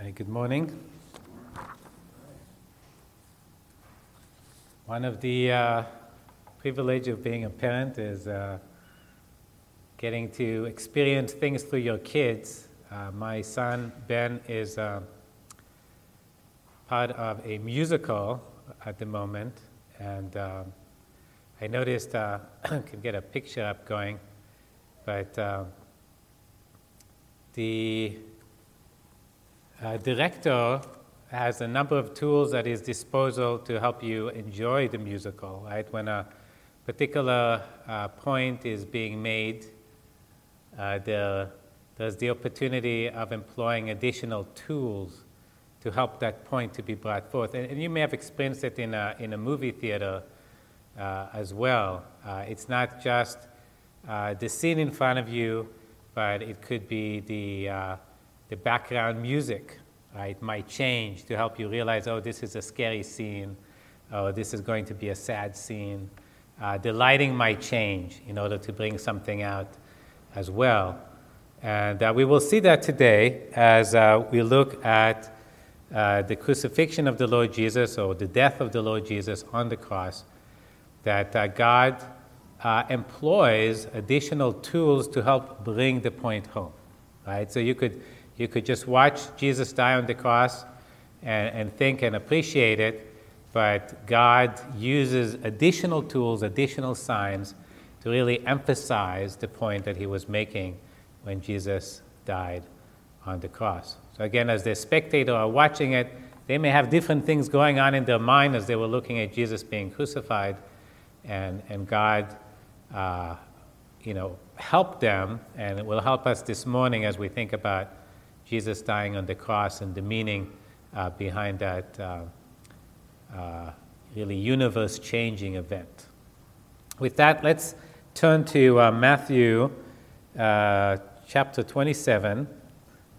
Hey, good morning. One of the uh, privilege of being a parent is uh, getting to experience things through your kids. Uh, my son Ben is uh, part of a musical at the moment, and um, I noticed uh, I can get a picture up going, but uh, the uh, director has a number of tools at his disposal to help you enjoy the musical, right? When a particular uh, point is being made, uh, there, there's the opportunity of employing additional tools to help that point to be brought forth. And, and you may have experienced it in a, in a movie theater uh, as well. Uh, it's not just uh, the scene in front of you, but it could be the the background music right, might change to help you realize, oh, this is a scary scene, oh, this is going to be a sad scene. Uh, the lighting might change in order to bring something out as well. And uh, we will see that today as uh, we look at uh, the crucifixion of the Lord Jesus or the death of the Lord Jesus on the cross, that uh, God uh, employs additional tools to help bring the point home. Right? So you could you could just watch Jesus die on the cross and, and think and appreciate it, but God uses additional tools, additional signs to really emphasize the point that he was making when Jesus died on the cross. So, again, as the spectator are watching it, they may have different things going on in their mind as they were looking at Jesus being crucified, and, and God, uh, you know, helped them, and it will help us this morning as we think about Jesus dying on the cross and the meaning uh, behind that uh, uh, really universe changing event. With that, let's turn to uh, Matthew uh, chapter 27,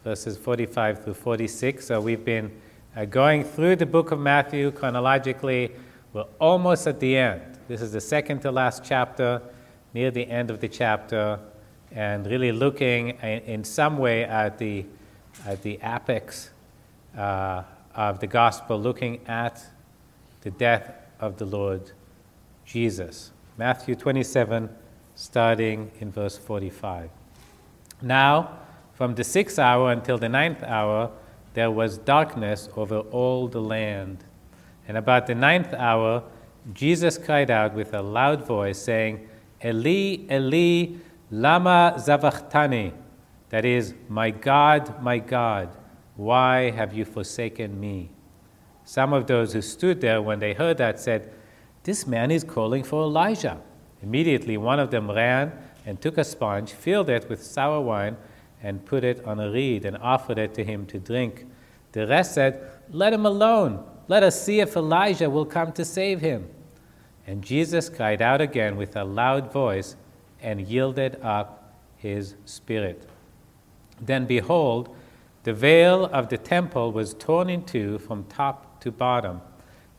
verses 45 through 46. So we've been going through the book of Matthew chronologically. We're almost at the end. This is the second to last chapter, near the end of the chapter, and really looking in, in some way at the at the apex uh, of the gospel, looking at the death of the Lord Jesus. Matthew 27, starting in verse 45. Now, from the sixth hour until the ninth hour, there was darkness over all the land. And about the ninth hour, Jesus cried out with a loud voice, saying, Eli, Eli, lama zavachthani? That is, My God, my God, why have you forsaken me? Some of those who stood there when they heard that said, This man is calling for Elijah. Immediately one of them ran and took a sponge, filled it with sour wine, and put it on a reed and offered it to him to drink. The rest said, Let him alone. Let us see if Elijah will come to save him. And Jesus cried out again with a loud voice and yielded up his spirit. Then behold, the veil of the temple was torn in two from top to bottom,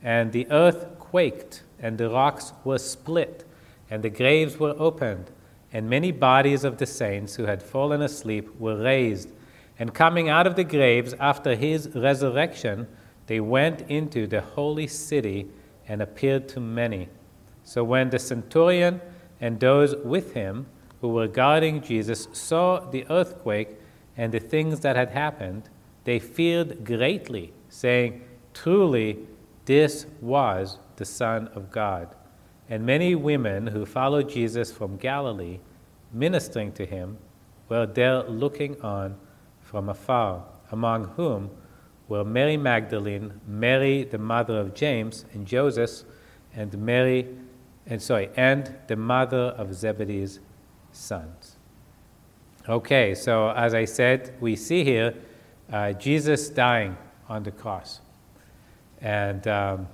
and the earth quaked, and the rocks were split, and the graves were opened, and many bodies of the saints who had fallen asleep were raised. And coming out of the graves after his resurrection, they went into the holy city and appeared to many. So when the centurion and those with him who were guarding Jesus saw the earthquake, and the things that had happened, they feared greatly, saying, Truly, this was the Son of God. And many women who followed Jesus from Galilee, ministering to him, were there looking on from afar, among whom were Mary Magdalene, Mary the mother of James and Joseph, and Mary, and sorry, and the mother of Zebedee's sons. Okay, so as I said, we see here uh, Jesus dying on the cross. And um,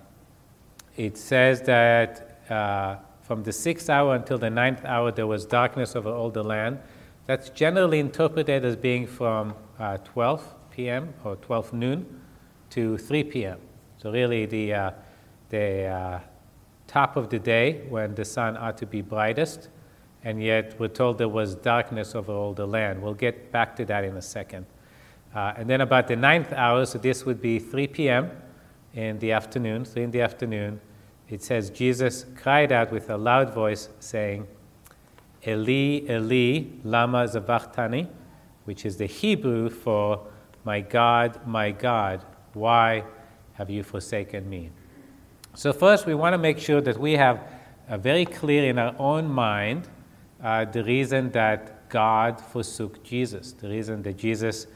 it says that uh, from the sixth hour until the ninth hour, there was darkness over all the land. That's generally interpreted as being from uh, 12 p.m. or 12 noon to 3 p.m. So, really, the, uh, the uh, top of the day when the sun ought to be brightest and yet we're told there was darkness over all the land. We'll get back to that in a second. Uh, and then about the ninth hour, so this would be 3 p.m. in the afternoon, 3 in the afternoon, it says, Jesus cried out with a loud voice, saying, Eli, Eli, lama sabachthani, which is the Hebrew for, My God, my God, why have you forsaken me? So, first, we want to make sure that we have uh, very clear in our own mind uh, the reason that God forsook Jesus, the reason that Jesus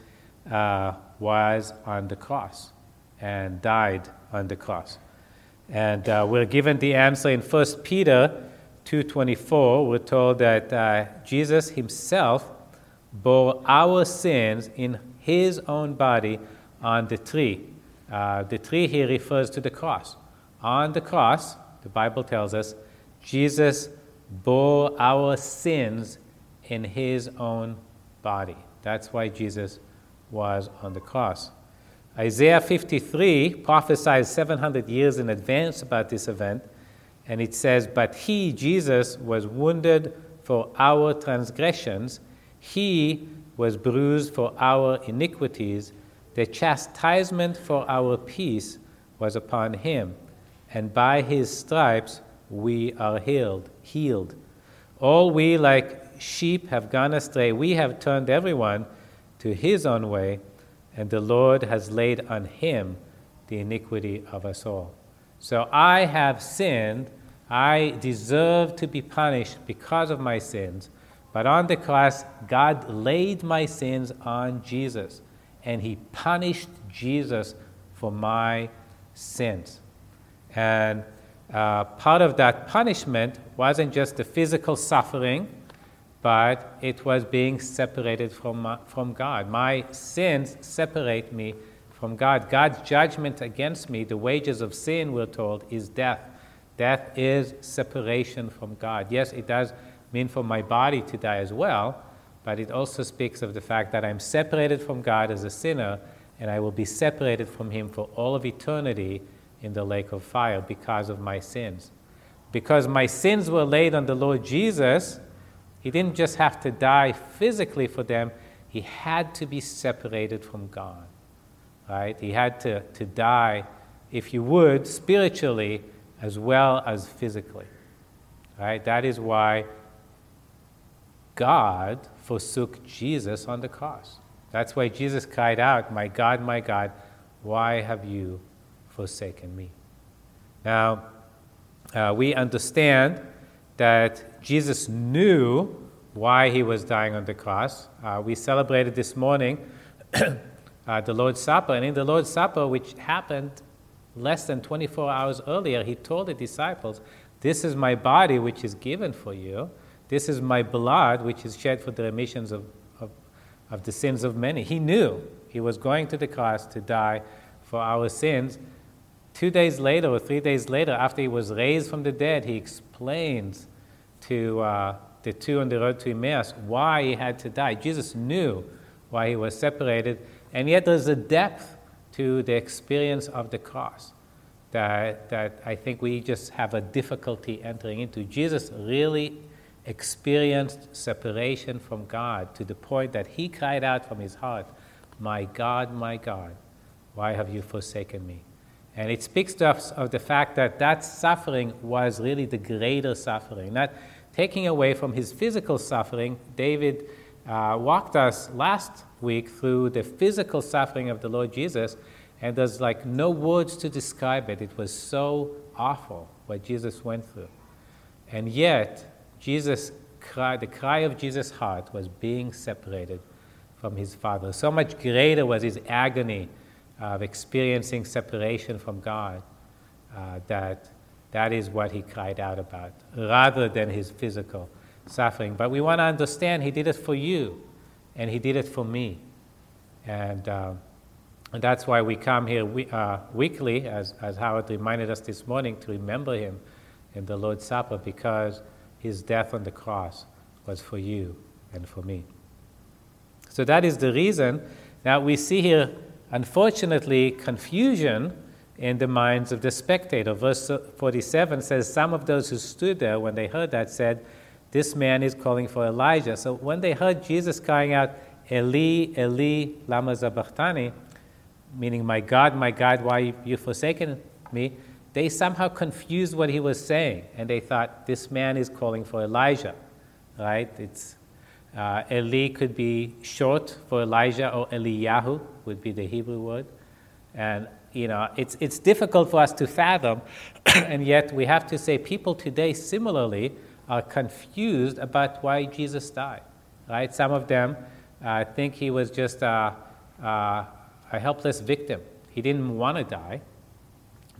uh, was on the cross and died on the cross. And uh, we're given the answer in 1 Peter 2.24. We're told that uh, Jesus himself bore our sins in his own body on the tree. Uh, the tree here refers to the cross. On the cross, the Bible tells us, Jesus bore our sins in his own body. That's why Jesus was on the cross. Isaiah 53 prophesies 700 years in advance about this event, and it says, But he, Jesus, was wounded for our transgressions, he was bruised for our iniquities, the chastisement for our peace was upon him, and by his stripes we are healed. Healed. All we like sheep have gone astray. We have turned everyone to his own way, and the Lord has laid on him the iniquity of us all. So I have sinned. I deserve to be punished because of my sins. But on the cross, God laid my sins on Jesus, and He punished Jesus for my sins. And uh, part of that punishment wasn't just the physical suffering but it was being separated from, from God. My sins separate me from God. God's judgment against me, the wages of sin, we're told, is death. Death is separation from God. Yes, it does mean for my body to die as well, but it also speaks of the fact that I'm separated from God as a sinner and I will be separated from Him for all of eternity in the lake of fire because of my sins. Because my sins were laid on the Lord Jesus, he didn't just have to die physically for them, he had to be separated from God. Right? He had to, to die, if you would, spiritually as well as physically. Right? That is why God forsook Jesus on the cross. That's why Jesus cried out, My God, my God, why have you forsaken me? Now, uh, we understand that Jesus knew why he was dying on the cross. Uh, we celebrated this morning uh, the Lord's Supper, and in the Lord's Supper, which happened less than 24 hours earlier, he told the disciples, This is my body, which is given for you. This is my blood, which is shed for the remissions of, of, of the sins of many. He knew he was going to the cross to die for our sins. Two days later, or three days later, after he was raised from the dead, he explains to uh, the two on the road to Emmaus why he had to die. Jesus knew why he was separated, and yet there's a depth to the experience of the cross that, that I think we just have a difficulty entering into. Jesus really experienced separation from God to the point that he cried out from his heart, My God, my God, why have you forsaken me? And it speaks to us of the fact that that suffering was really the greater suffering. Not taking away from his physical suffering, David uh, walked us last week through the physical suffering of the Lord Jesus, and there's like no words to describe it. It was so awful what Jesus went through. And yet, Jesus cried, the cry of Jesus' heart was being separated from his Father. So much greater was his agony of experiencing separation from God, uh, that that is what he cried out about, rather than his physical suffering. But we want to understand he did it for you, and he did it for me. And, uh, and that's why we come here we, uh, weekly, as, as Howard reminded us this morning, to remember him in the Lord's Supper, because his death on the cross was for you and for me. So that is the reason. Now we see here Unfortunately, confusion in the minds of the spectator. Verse 47 says, Some of those who stood there when they heard that said, This man is calling for Elijah. So when they heard Jesus crying out, Eli, Eli, lama sabachthani, meaning, My God, my God, why have you forsaken me? They somehow confused what he was saying, and they thought this man is calling for Elijah, right? It's uh, Eli could be short for Elijah, or Eliyahu would be the Hebrew word, and you know it's it's difficult for us to fathom, and yet we have to say people today similarly are confused about why Jesus died, right? Some of them uh, think he was just a, a, a helpless victim. He didn't want to die,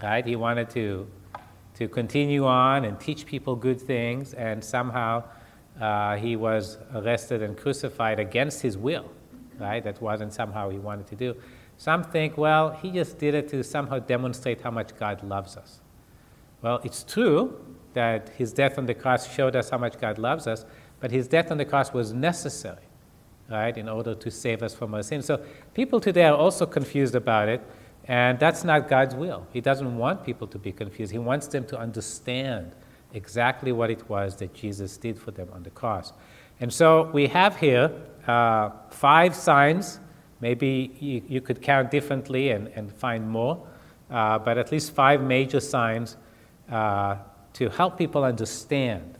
right? He wanted to, to continue on and teach people good things, and somehow uh, he was arrested and crucified against his will, right? That wasn't somehow he wanted to do. Some think, well, he just did it to somehow demonstrate how much God loves us. Well, it's true that his death on the cross showed us how much God loves us, but his death on the cross was necessary right, in order to save us from our sins. So people today are also confused about it, and that's not God's will. He doesn't want people to be confused. He wants them to understand exactly what it was that Jesus did for them on the cross. And so we have here uh, five signs. Maybe you, you, could count differently and, and find more, uh, but at least five major signs uh, to help people understand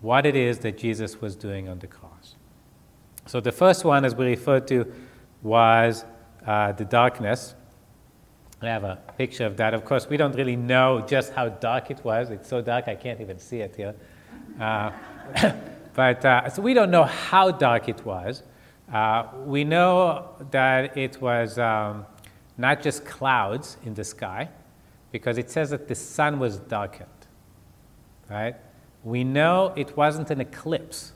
what it is that Jesus was doing on the cross. So the first one, as we referred to, was uh, the darkness. I have a picture of that. Of course, we don't really know just how dark it was. It's so dark I can't even see it here. Uh, but uh, so we don't know how dark it was. Uh, we know that it was um, not just clouds in the sky, because it says that the sun was darkened. Right? We know it wasn't an eclipse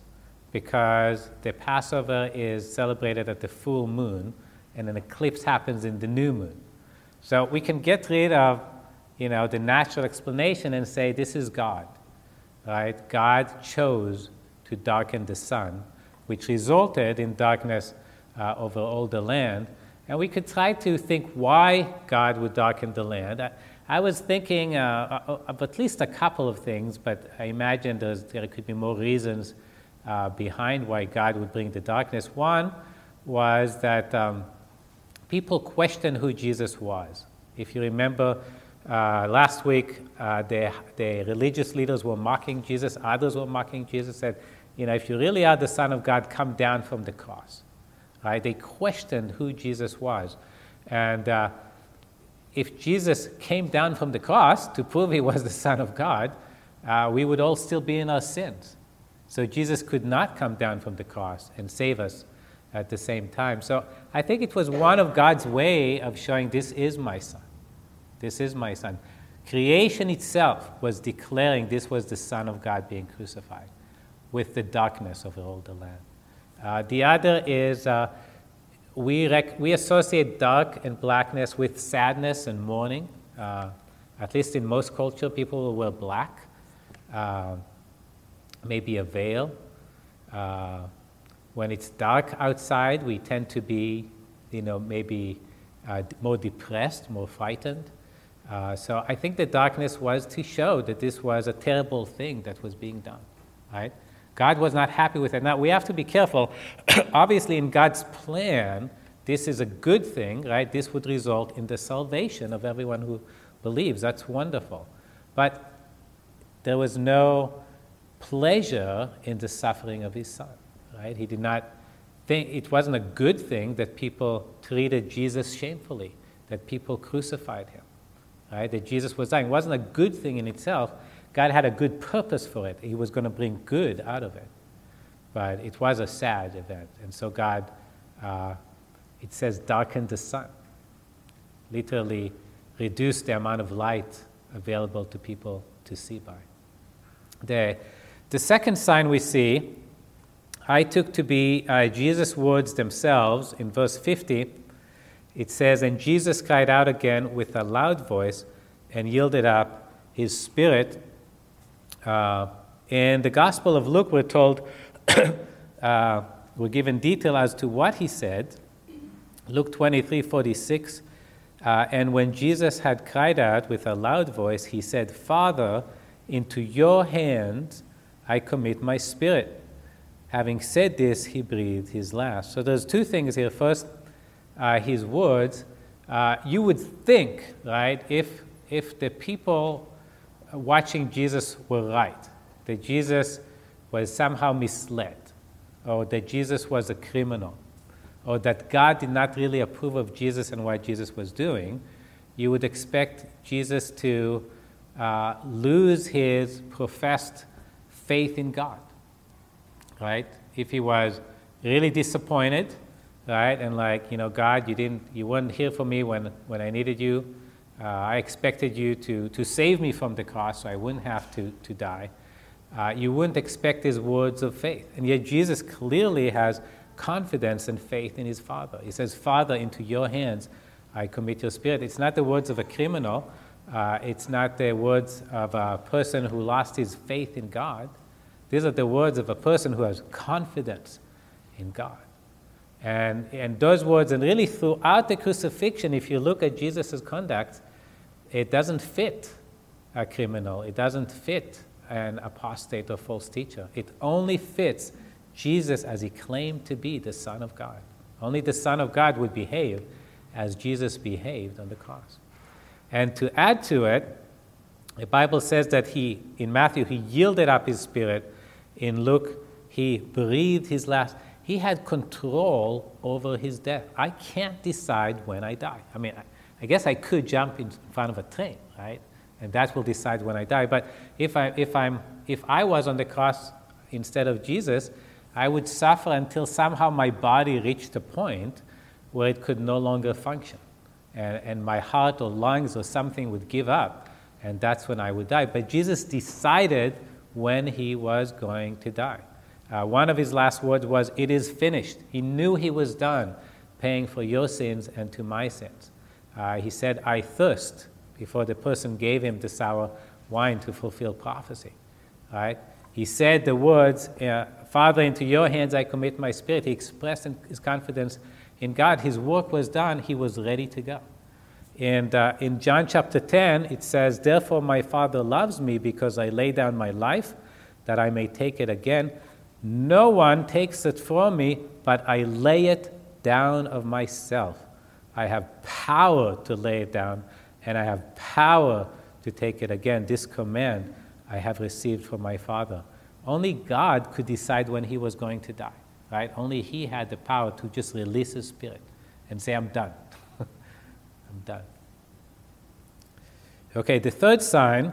because the Passover is celebrated at the full moon and an eclipse happens in the new moon. So we can get rid of, you know, the natural explanation and say this is God, right? God chose to darken the sun, which resulted in darkness uh, over all the land. And we could try to think why God would darken the land. I, I was thinking uh, of at least a couple of things, but I imagine there could be more reasons uh, behind why God would bring the darkness. One was that um, people questioned who Jesus was. If you remember, uh, last week uh, the, the religious leaders were mocking Jesus, others were mocking Jesus, said, you know, if you really are the Son of God, come down from the cross. Right? They questioned who Jesus was. And uh, if Jesus came down from the cross to prove he was the Son of God, uh, we would all still be in our sins. So Jesus could not come down from the cross and save us at the same time. So I think it was one of God's way of showing this is my son. This is my son. Creation itself was declaring this was the Son of God being crucified with the darkness all the land. Uh, the other is uh, we, rec- we associate dark and blackness with sadness and mourning. Uh, at least in most culture, people will wear black. Uh, maybe a veil. When it's dark outside, we tend to be, you know, maybe uh, more depressed, more frightened. Uh, so I think the darkness was to show that this was a terrible thing that was being done, right? God was not happy with it. Now we have to be careful. Obviously, in God's plan, this is a good thing, right? This would result in the salvation of everyone who believes. That's wonderful. But there was no pleasure in the suffering of his son. Right? He did not think it wasn't a good thing that people treated Jesus shamefully, that people crucified him. Right? That Jesus was dying. It wasn't a good thing in itself. God had a good purpose for it. He was going to bring good out of it. But it was a sad event. And so God, uh, it says, darkened the sun. Literally reduced the amount of light available to people to see by. The the second sign we see, I took to be uh, Jesus' words themselves. In verse 50, it says, And Jesus cried out again with a loud voice and yielded up his spirit. Uh, in the Gospel of Luke, we're told, uh, we're given detail as to what he said. Luke 23 46. Uh, and when Jesus had cried out with a loud voice, he said, Father, into your hands I commit my spirit. Having said this, he breathed his last. So there's two things here. First, uh, his words. Uh, you would think, right, if, if the people watching Jesus were right, that Jesus was somehow misled, or that Jesus was a criminal, or that God did not really approve of Jesus and what Jesus was doing, you would expect Jesus to uh, lose his professed faith in God, right? If he was really disappointed, right, and like, you know, God, you didn't, you weren't here for me when, when I needed you. Uh, I expected you to, to save me from the cross so I wouldn't have to, to die. Uh, you wouldn't expect his words of faith. And yet, Jesus clearly has confidence and faith in his Father. He says, Father, into your hands I commit your spirit. It's not the words of a criminal, uh, it's not the words of a person who lost his faith in God. These are the words of a person who has confidence in God. And, and those words, and really throughout the crucifixion, if you look at Jesus' conduct, it doesn't fit a criminal, it doesn't fit an apostate or false teacher. It only fits Jesus as he claimed to be the Son of God. Only the Son of God would behave as Jesus behaved on the cross. And to add to it, the Bible says that he, in Matthew, he yielded up his spirit. In Luke, he breathed his last. He had control over his death. I can't decide when I die. I mean, I, guess I could jump in front of a train, right? And that will decide when I die. But if I, if I'm, if I was on the cross instead of Jesus, I would suffer until somehow my body reached a point where it could no longer function. And, and my heart or lungs or something would give up, and that's when I would die. But Jesus decided when he was going to die. Uh, one of his last words was, It is finished. He knew he was done paying for your sins and to my sins. Uh, he said, I thirst, before the person gave him the sour wine to fulfill prophecy. Right? He said the words, uh, Father, into your hands I commit my spirit. He expressed his confidence in God. His work was done, he was ready to go. And uh, in John chapter 10, it says, Therefore my Father loves me because I lay down my life that I may take it again. No one takes it from me, but I lay it down of myself. I have power to lay it down, and I have power to take it again. This command I have received from my Father. Only God could decide when he was going to die right? Only he had the power to just release his spirit and say, I'm done. I'm done. Okay, the third sign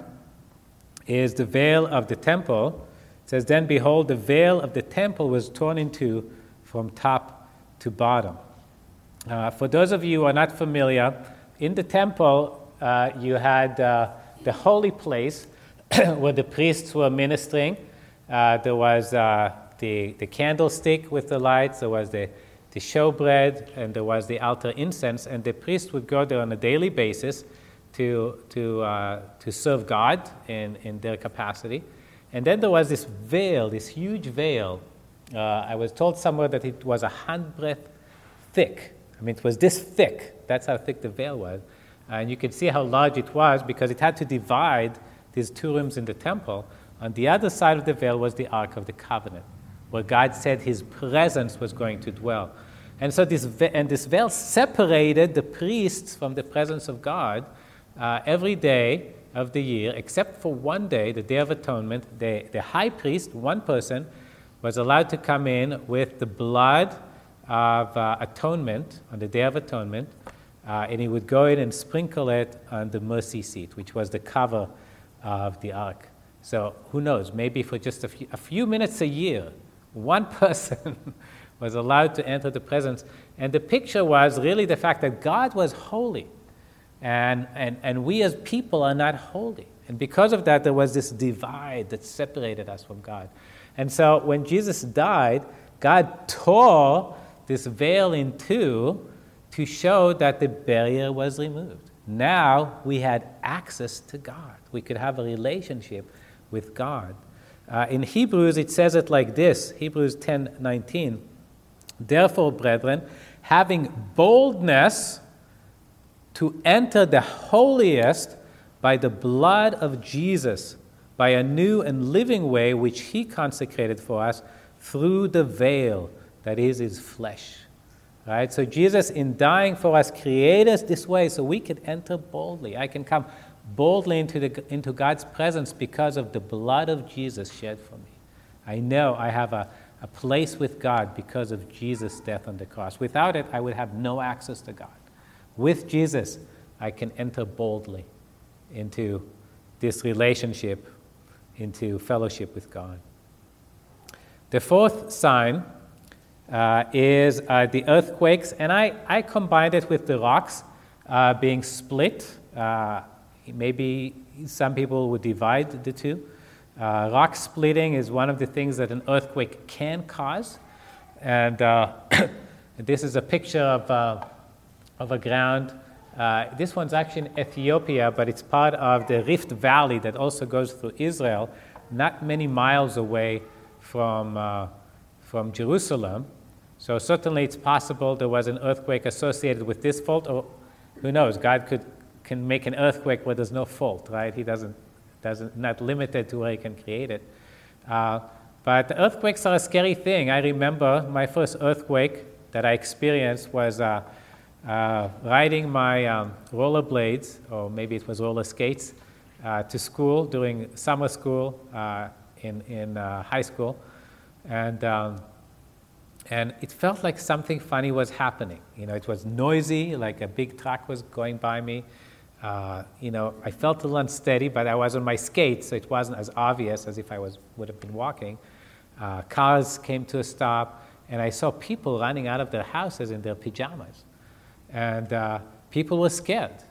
is the veil of the temple. It says, Then behold, the veil of the temple was torn in two from top to bottom. Uh, for those of you who are not familiar, in the temple, uh, you had uh, the holy place where the priests were ministering. Uh, there was uh, the, the candlestick with the lights, there was the, the showbread, and there was the altar incense. And the priest would go there on a daily basis to, to, uh, to serve God in, in their capacity. And then there was this veil, this huge veil. Uh, I was told somewhere that it was a handbreadth thick. I mean, it was this thick. That's how thick the veil was. And you can see how large it was because it had to divide these two rooms in the temple. On the other side of the veil was the Ark of the Covenant where God said his presence was going to dwell. And so this, and this veil separated the priests from the presence of God uh, every day of the year, except for one day, the Day of Atonement. The, the high priest, one person, was allowed to come in with the blood of uh, atonement on the Day of Atonement, uh, and he would go in and sprinkle it on the mercy seat, which was the cover of the ark. So who knows? Maybe for just a few, a few minutes a year, one person was allowed to enter the presence. And the picture was really the fact that God was holy, and, and, and we as people are not holy. And because of that, there was this divide that separated us from God. And so when Jesus died, God tore this veil in two to show that the barrier was removed. Now we had access to God. We could have a relationship with God. Uh, in Hebrews, it says it like this Hebrews 10 19. Therefore, brethren, having boldness to enter the holiest by the blood of Jesus, by a new and living way which he consecrated for us through the veil that is his flesh. Right? So Jesus, in dying for us, created us this way so we could enter boldly. I can come boldly into, the, into God's presence because of the blood of Jesus shed for me. I know I have a, a place with God because of Jesus' death on the cross. Without it, I would have no access to God. With Jesus, I can enter boldly into this relationship, into fellowship with God. The fourth sign uh, is uh, the earthquakes, and I, I combined it with the rocks uh, being split. Maybe some people would divide the two. Uh, rock splitting is one of the things that an earthquake can cause. And uh, this is a picture of, uh, of a ground. Uh, this one's actually in Ethiopia, but it's part of the Rift Valley that also goes through Israel, not many miles away from, uh, from Jerusalem. So, certainly, it's possible there was an earthquake associated with this fault, or who knows, God could can make an earthquake where there's no fault, right? He doesn't, doesn't not limited to where he can create it. Uh, but earthquakes are a scary thing. I remember my first earthquake that I experienced was uh, uh, riding my um, rollerblades, or maybe it was roller skates, uh, to school during summer school uh, in, in uh, high school. And, um, and it felt like something funny was happening. You know, it was noisy, like a big truck was going by me. Uh, you know, I felt a little unsteady, but I was on my skates, so it wasn't as obvious as if I was, would have been walking. Uh, cars came to a stop, and I saw people running out of their houses in their pajamas. And uh, people were scared,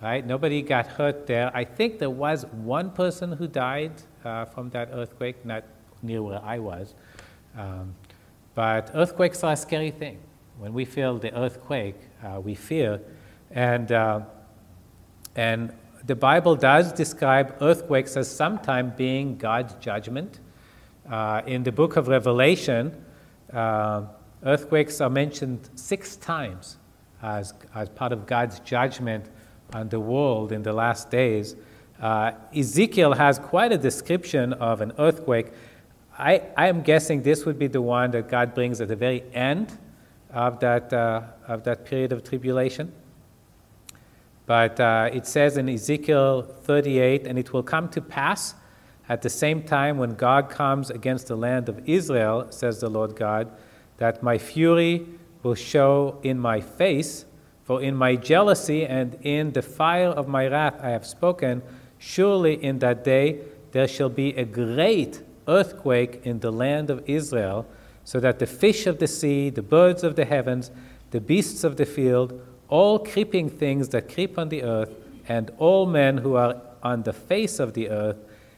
right? Nobody got hurt there. I think there was one person who died uh, from that earthquake, not near where I was. Um, but earthquakes are a scary thing. When we feel the earthquake, uh, we fear. And uh, and the Bible does describe earthquakes as sometimes being God's judgment. Uh, in the book of Revelation, uh, earthquakes are mentioned six times as, as part of God's judgment on the world in the last days. Uh, Ezekiel has quite a description of an earthquake. I, I am guessing this would be the one that God brings at the very end of that, uh, of that period of tribulation. But uh, it says in Ezekiel 38, and it will come to pass at the same time when God comes against the land of Israel, says the Lord God, that my fury will show in my face, for in my jealousy and in the fire of my wrath I have spoken, surely in that day there shall be a great earthquake in the land of Israel, so that the fish of the sea, the birds of the heavens, the beasts of the field, all creeping things that creep on the earth, and all men who are on the face of the earth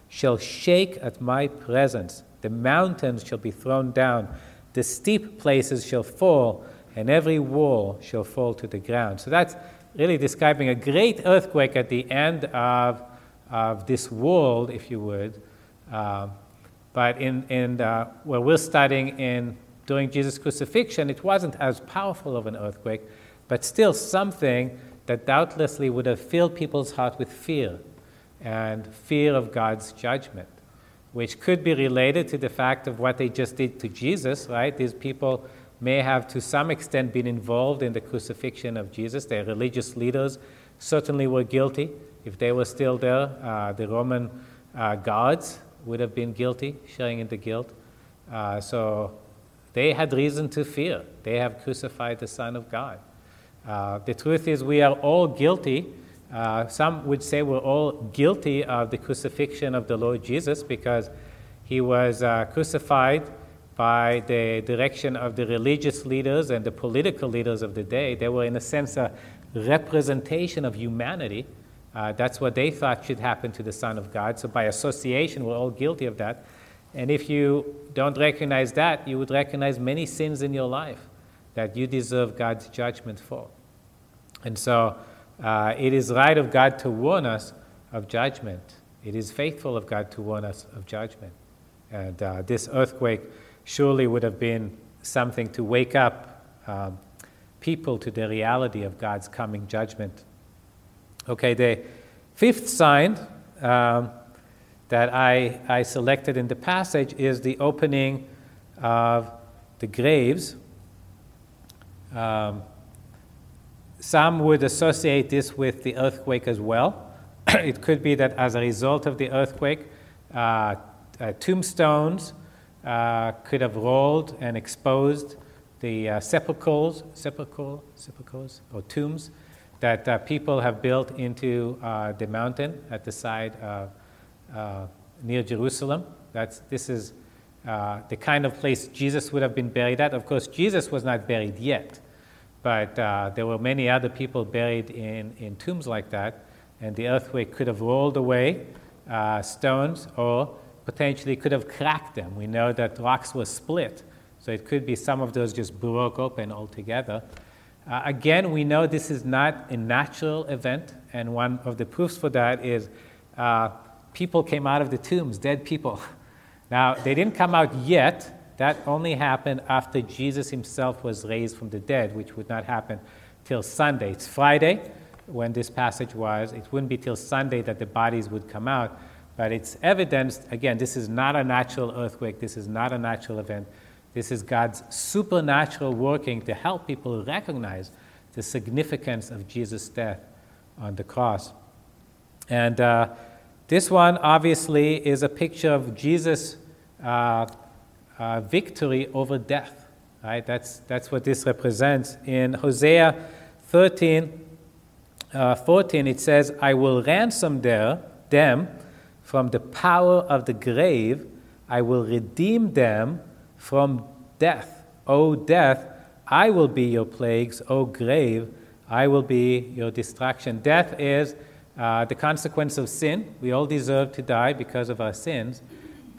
shall shake at my presence. The mountains shall be thrown down, the steep places shall fall, and every wall shall fall to the ground. So that's really describing a great earthquake at the end of, of this world, if you would. Uh, but in, in uh, where we're studying in during Jesus' crucifixion, it wasn't as powerful of an earthquake but still something that doubtlessly would have filled people's heart with fear and fear of God's judgment, which could be related to the fact of what they just did to Jesus, right? These people may have to some extent been involved in the crucifixion of Jesus. Their religious leaders certainly were guilty. If they were still there, uh, the Roman uh, guards would have been guilty, sharing in the guilt. Uh, so they had reason to fear. They have crucified the Son of God. Uh, the truth is, we are all guilty. Uh, some would say we're all guilty of the crucifixion of the Lord Jesus because he was uh, crucified by the direction of the religious leaders and the political leaders of the day. They were, in a sense, a representation of humanity. Uh, that's what they thought should happen to the Son of God. So, by association, we're all guilty of that. And if you don't recognize that, you would recognize many sins in your life that you deserve God's judgment for. And so uh, it is right of God to warn us of judgment. It is faithful of God to warn us of judgment. And uh, this earthquake surely would have been something to wake up um, people to the reality of God's coming judgment. Okay, the fifth sign um, that I, I selected in the passage is the opening of the graves. Um, some would associate this with the earthquake as well. it could be that as a result of the earthquake, uh, uh, tombstones uh, could have rolled and exposed the uh, sepulchres, sepulchre, sepulchres, or tombs that uh, people have built into uh, the mountain at the side near Jerusalem. That's, this is the kind of place Jesus would have been buried at. Of course, Jesus was not buried yet. But uh, there were many other people buried in, in tombs like that, and the earthquake could have rolled away uh, stones or potentially could have cracked them. We know that rocks were split, so it could be some of those just broke open altogether. Uh, again, we know this is not a natural event, and one of the proofs for that is uh, people came out of the tombs, dead people. Now, they didn't come out yet, that only happened after Jesus himself was raised from the dead, which would not happen till Sunday. It's Friday when this passage was. It wouldn't be till Sunday that the bodies would come out. But it's evidenced, again, this is not a natural earthquake, this is not a natural event. This is God's supernatural working to help people recognize the significance of Jesus' death on the cross. And uh, this one, obviously, is a picture of Jesus' uh, uh, victory over death. Right? That's, that's what this represents. In Hosea 13, uh, 14, it says, I will ransom their, them from the power of the grave. I will redeem them from death. O death, I will be your plagues. O grave, I will be your destruction. Death is uh, the consequence of sin. We all deserve to die because of our sins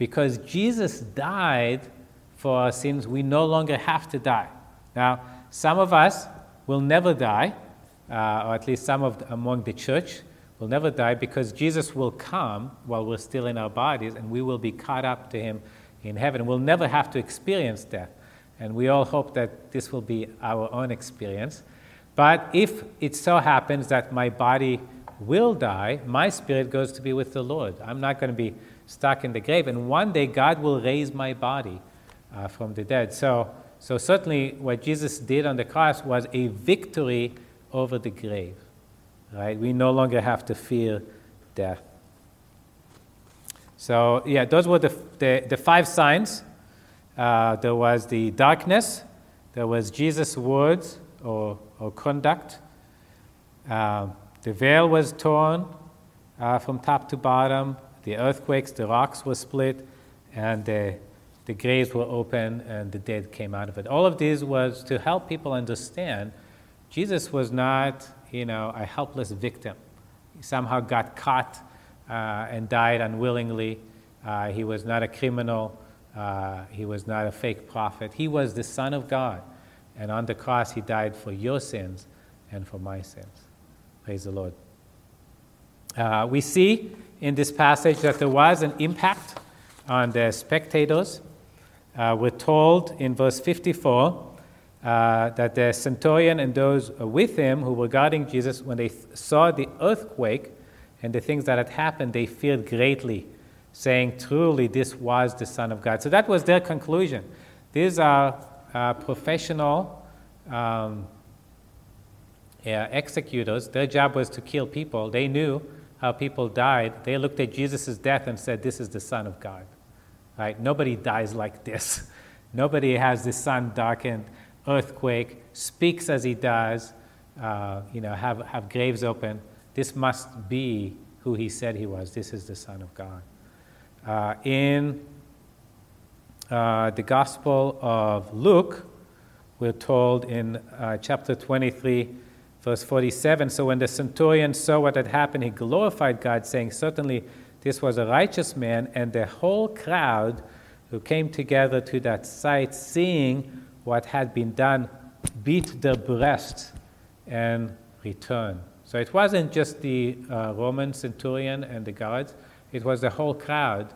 because Jesus died for our sins, we no longer have to die. Now, some of us will never die, uh, or at least some of the, among the church will never die because Jesus will come while we're still in our bodies and we will be caught up to him in heaven. We'll never have to experience death. And we all hope that this will be our own experience. But if it so happens that my body will die, my spirit goes to be with the Lord. I'm not going to be stuck in the grave. And one day God will raise my body uh, from the dead. So, so certainly what Jesus did on the cross was a victory over the grave. Right? We no longer have to fear death. So yeah, those were the, the, the five signs. Uh, there was the darkness. There was Jesus' words or, or conduct. Uh, the veil was torn uh, from top to bottom the earthquakes, the rocks were split, and the, the graves were open, and the dead came out of it. All of this was to help people understand Jesus was not, you know, a helpless victim. He somehow got caught uh, and died unwillingly. Uh, he was not a criminal. Uh, he was not a fake prophet. He was the Son of God. And on the cross, he died for your sins and for my sins. Praise the Lord. Uh, we see in this passage that there was an impact on the spectators. Uh, we're told in verse 54 uh, that the centurion and those with him who were guarding Jesus, when they th- saw the earthquake and the things that had happened, they feared greatly, saying, Truly, this was the Son of God. So that was their conclusion. These are uh, professional um, yeah, executors. Their job was to kill people. They knew how people died, they looked at Jesus' death and said, This is the Son of God. Right? Nobody dies like this. Nobody has the sun darkened, earthquake, speaks as he does, uh, you know, have, have graves open. This must be who he said he was. This is the Son of God. Uh, in uh, the Gospel of Luke, we're told in uh, chapter 23, Verse 47 So when the centurion saw what had happened, he glorified God, saying, Certainly this was a righteous man, and the whole crowd who came together to that sight, seeing what had been done, beat their breasts and returned. So it wasn't just the uh, Roman centurion and the guards, it was the whole crowd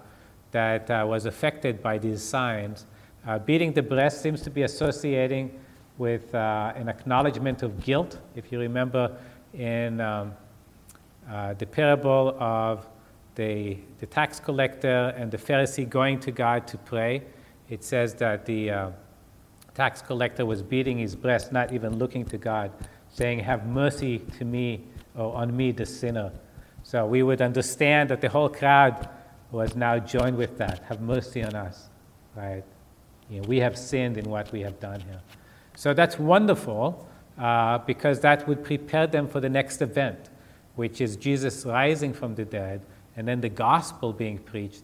that uh, was affected by these signs. Uh, beating the breast seems to be associating with uh, an acknowledgement of guilt. If you remember in um, uh, the parable of the, the tax collector and the Pharisee going to God to pray, it says that the uh, tax collector was beating his breast, not even looking to God, saying, Have mercy to me, or on me, the sinner. So we would understand that the whole crowd was now joined with that. Have mercy on us, right? You know, we have sinned in what we have done here. So that's wonderful uh, because that would prepare them for the next event, which is Jesus rising from the dead and then the gospel being preached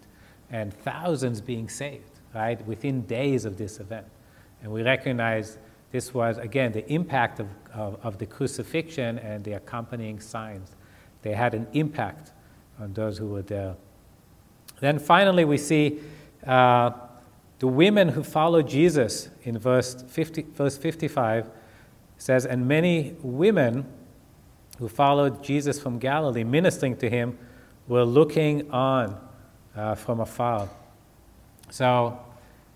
and thousands being saved, right, within days of this event. And we recognize this was, again, the impact of, of, of the crucifixion and the accompanying signs. They had an impact on those who were there. Then finally, we see uh, the women who followed Jesus in verse, 50, verse 55 says, And many women who followed Jesus from Galilee, ministering to him, were looking on uh, from afar. So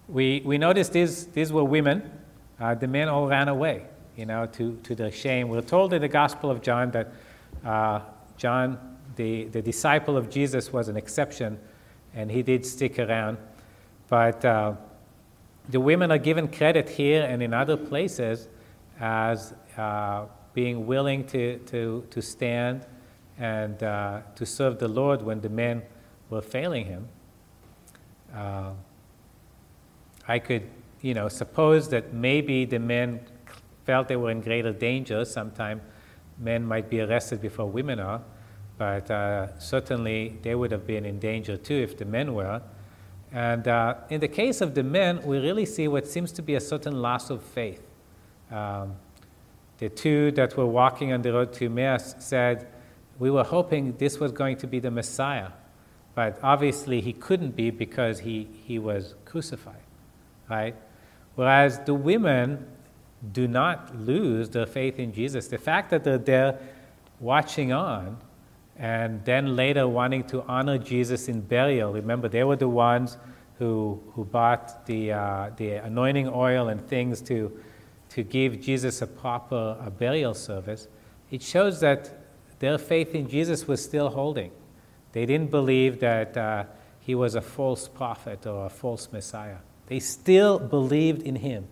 we, we noticed these, these were women. Uh, the men all ran away, you know, to, to their shame. We're told in the Gospel of John that uh, John, the, the disciple of Jesus, was an exception, and he did stick around. But uh, the women are given credit here and in other places as uh, being willing to, to, to stand and uh, to serve the Lord when the men were failing him. Uh, I could, you know, suppose that maybe the men felt they were in greater danger. Sometimes men might be arrested before women are, but uh, certainly they would have been in danger too if the men were. And uh, in the case of the men, we really see what seems to be a certain loss of faith. Um, the two that were walking on the road to Emmaus said, We were hoping this was going to be the Messiah. But obviously, he couldn't be because he, he was crucified, right? Whereas the women do not lose their faith in Jesus. The fact that they're there watching on and then later wanting to honor Jesus in burial. Remember, they were the ones who, who bought the, uh, the anointing oil and things to, to give Jesus a proper a burial service. It shows that their faith in Jesus was still holding. They didn't believe that uh, he was a false prophet or a false Messiah. They still believed in him,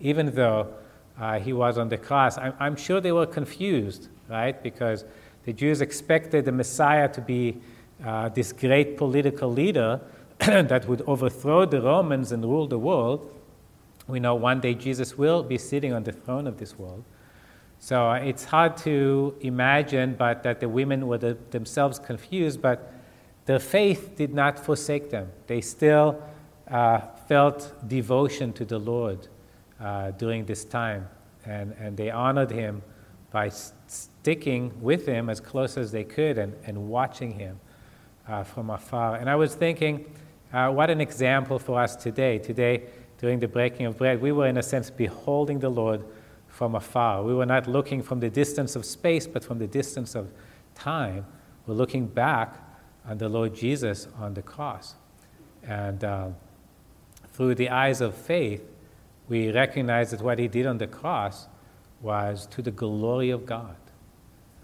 even though uh, he was on the cross. I'm, I'm sure they were confused, right? Because the Jews expected the Messiah to be uh, this great political leader that would overthrow the Romans and rule the world. We know one day Jesus will be sitting on the throne of this world. So uh, it's hard to imagine, but that the women were the, themselves confused, but their faith did not forsake them. They still uh, felt devotion to the Lord uh, during this time, and, and they honored him by sticking with him as close as they could and, and watching him uh, from afar. And I was thinking, uh, what an example for us today. Today, during the breaking of bread, we were, in a sense, beholding the Lord from afar. We were not looking from the distance of space, but from the distance of time. We're looking back on the Lord Jesus on the cross. And uh, through the eyes of faith, we recognize that what he did on the cross was to the glory of God.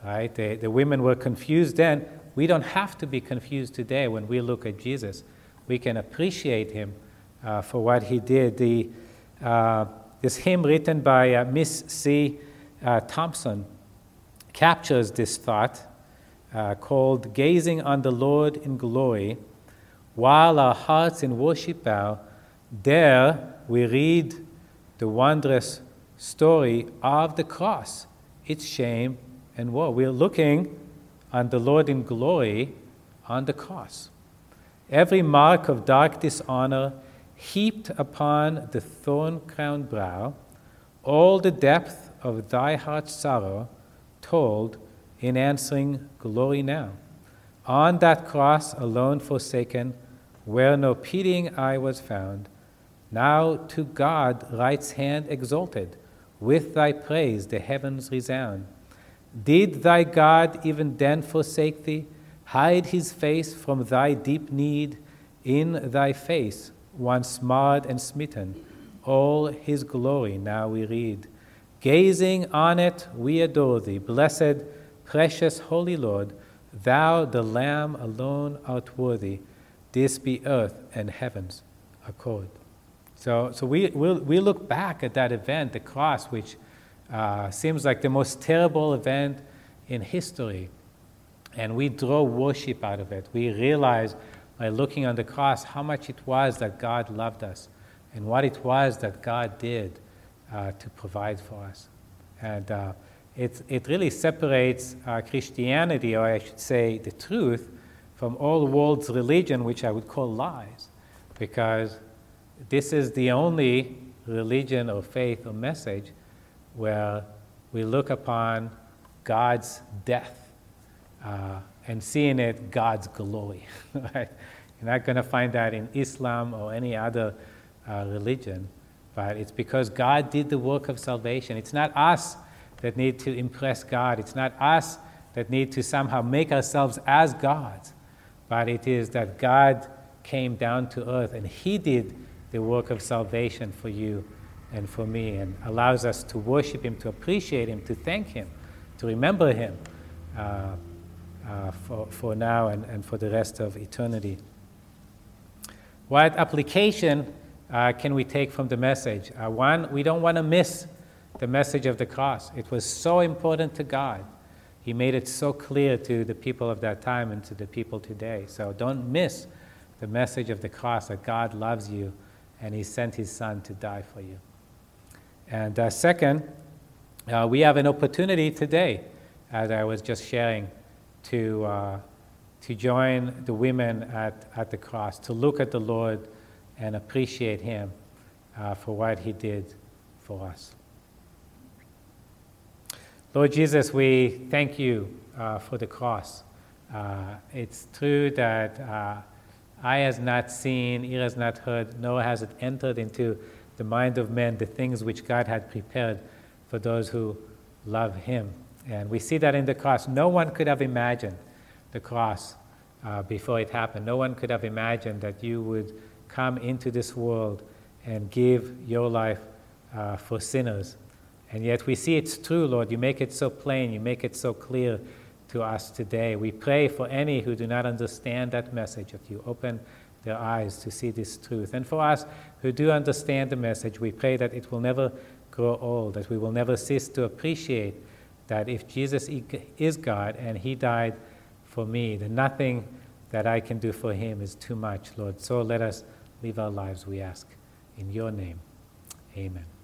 Right? The, the women were confused then. We don't have to be confused today when we look at Jesus. We can appreciate him uh, for what he did. The, uh, this hymn written by uh, Miss C. Uh, Thompson captures this thought uh, called Gazing on the Lord in Glory, while our hearts in worship bow. There we read the wondrous story of the cross, its shame and woe. We're looking on the Lord in glory on the cross. Every mark of dark dishonor heaped upon the thorn crowned brow, all the depth of thy heart's sorrow told in answering glory now. On that cross alone forsaken, where no pitying eye was found, now to God right's hand exalted, with thy praise the heavens resound. Did thy God even then forsake thee, hide his face from thy deep need? In thy face, once marred and smitten, all his glory now we read. Gazing on it, we adore thee, blessed, precious, holy Lord. Thou, the Lamb alone, art worthy. This be earth and heaven's accord. So, so we, we'll, we look back at that event, the cross, which uh, seems like the most terrible event in history, and we draw worship out of it. We realize by looking on the cross how much it was that God loved us and what it was that God did uh, to provide for us. And uh, it, it really separates uh, Christianity, or I should say the truth, from all the world's religion, which I would call lies, because this is the only religion or faith or message where we look upon God's death uh, and seeing it God's glory. right? You're not going to find that in Islam or any other uh, religion, but it's because God did the work of salvation. It's not us that need to impress God, it's not us that need to somehow make ourselves as gods, but it is that God came down to earth and He did the work of salvation for you and for me and allows us to worship Him, to appreciate Him, to thank Him, to remember Him uh, uh, for, for now and, and for the rest of eternity. What application uh, can we take from the message? Uh, one, we don't want to miss the message of the cross. It was so important to God. He made it so clear to the people of that time and to the people today. So don't miss the message of the cross that God loves you and He sent His Son to die for you. And uh, second, uh, we have an opportunity today, as I was just sharing, to, uh, to join the women at, at the cross, to look at the Lord and appreciate Him uh, for what He did for us. Lord Jesus, we thank you uh, for the cross. Uh, it's true that eye has not seen, ear has not heard, nor has it entered into the mind of man the things which God had prepared for those who love Him. And we see that in the cross. No one could have imagined the cross uh, before it happened. No one could have imagined that you would come into this world and give your life uh, for sinners. And yet we see it's true, Lord. You make it so plain, you make it so clear to us today. We pray for any who do not understand that message, that you open their eyes to see this truth. And for us who do understand the message, we pray that it will never grow old, that we will never cease to appreciate that if Jesus is God and He died for me, then nothing that I can do for Him is too much, Lord. So let us live our lives, we ask. In your name, amen.